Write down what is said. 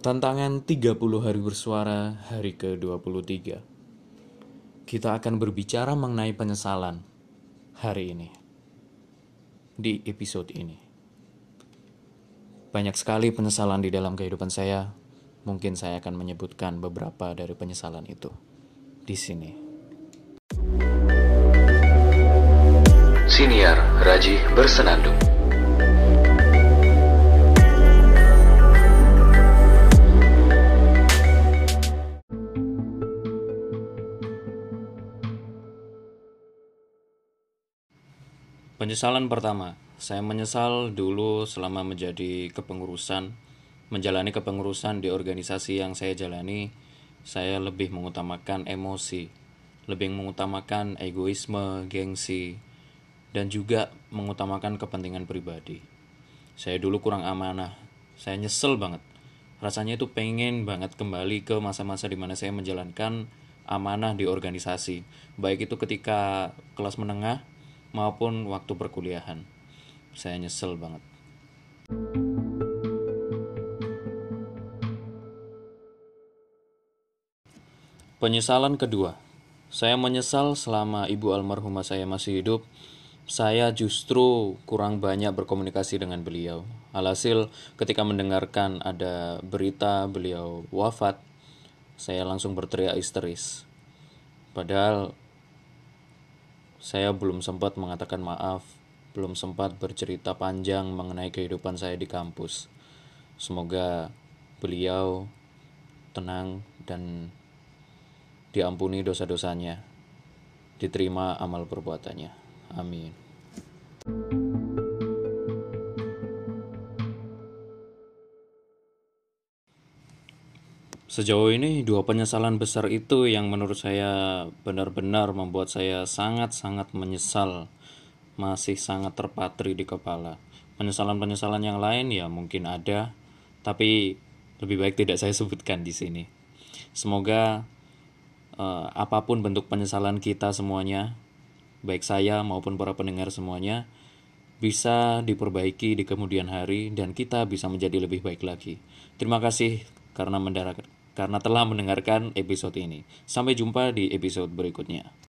Tantangan 30 hari bersuara hari ke-23 Kita akan berbicara mengenai penyesalan hari ini. Di episode ini. Banyak sekali penyesalan di dalam kehidupan saya. Mungkin saya akan menyebutkan beberapa dari penyesalan itu Di sini. Siniar Raji Bersenandung Penyesalan pertama, saya menyesal dulu selama menjadi kepengurusan, menjalani kepengurusan di organisasi yang saya jalani, saya lebih mengutamakan emosi, lebih mengutamakan egoisme, gengsi, dan juga mengutamakan kepentingan pribadi. Saya dulu kurang amanah, saya nyesel banget. Rasanya itu pengen banget kembali ke masa-masa di mana saya menjalankan amanah di organisasi, baik itu ketika kelas menengah maupun waktu perkuliahan. Saya nyesel banget. Penyesalan kedua, saya menyesal selama ibu almarhumah saya masih hidup, saya justru kurang banyak berkomunikasi dengan beliau. Alhasil, ketika mendengarkan ada berita beliau wafat, saya langsung berteriak histeris. Padahal saya belum sempat mengatakan maaf, belum sempat bercerita panjang mengenai kehidupan saya di kampus. Semoga beliau tenang dan diampuni dosa-dosanya, diterima amal perbuatannya. Amin. Sejauh ini dua penyesalan besar itu yang menurut saya benar-benar membuat saya sangat-sangat menyesal, masih sangat terpatri di kepala. Penyesalan-penyesalan yang lain ya mungkin ada, tapi lebih baik tidak saya sebutkan di sini. Semoga uh, apa pun bentuk penyesalan kita semuanya, baik saya maupun para pendengar semuanya, bisa diperbaiki di kemudian hari dan kita bisa menjadi lebih baik lagi. Terima kasih karena mendarat karena telah mendengarkan episode ini. Sampai jumpa di episode berikutnya.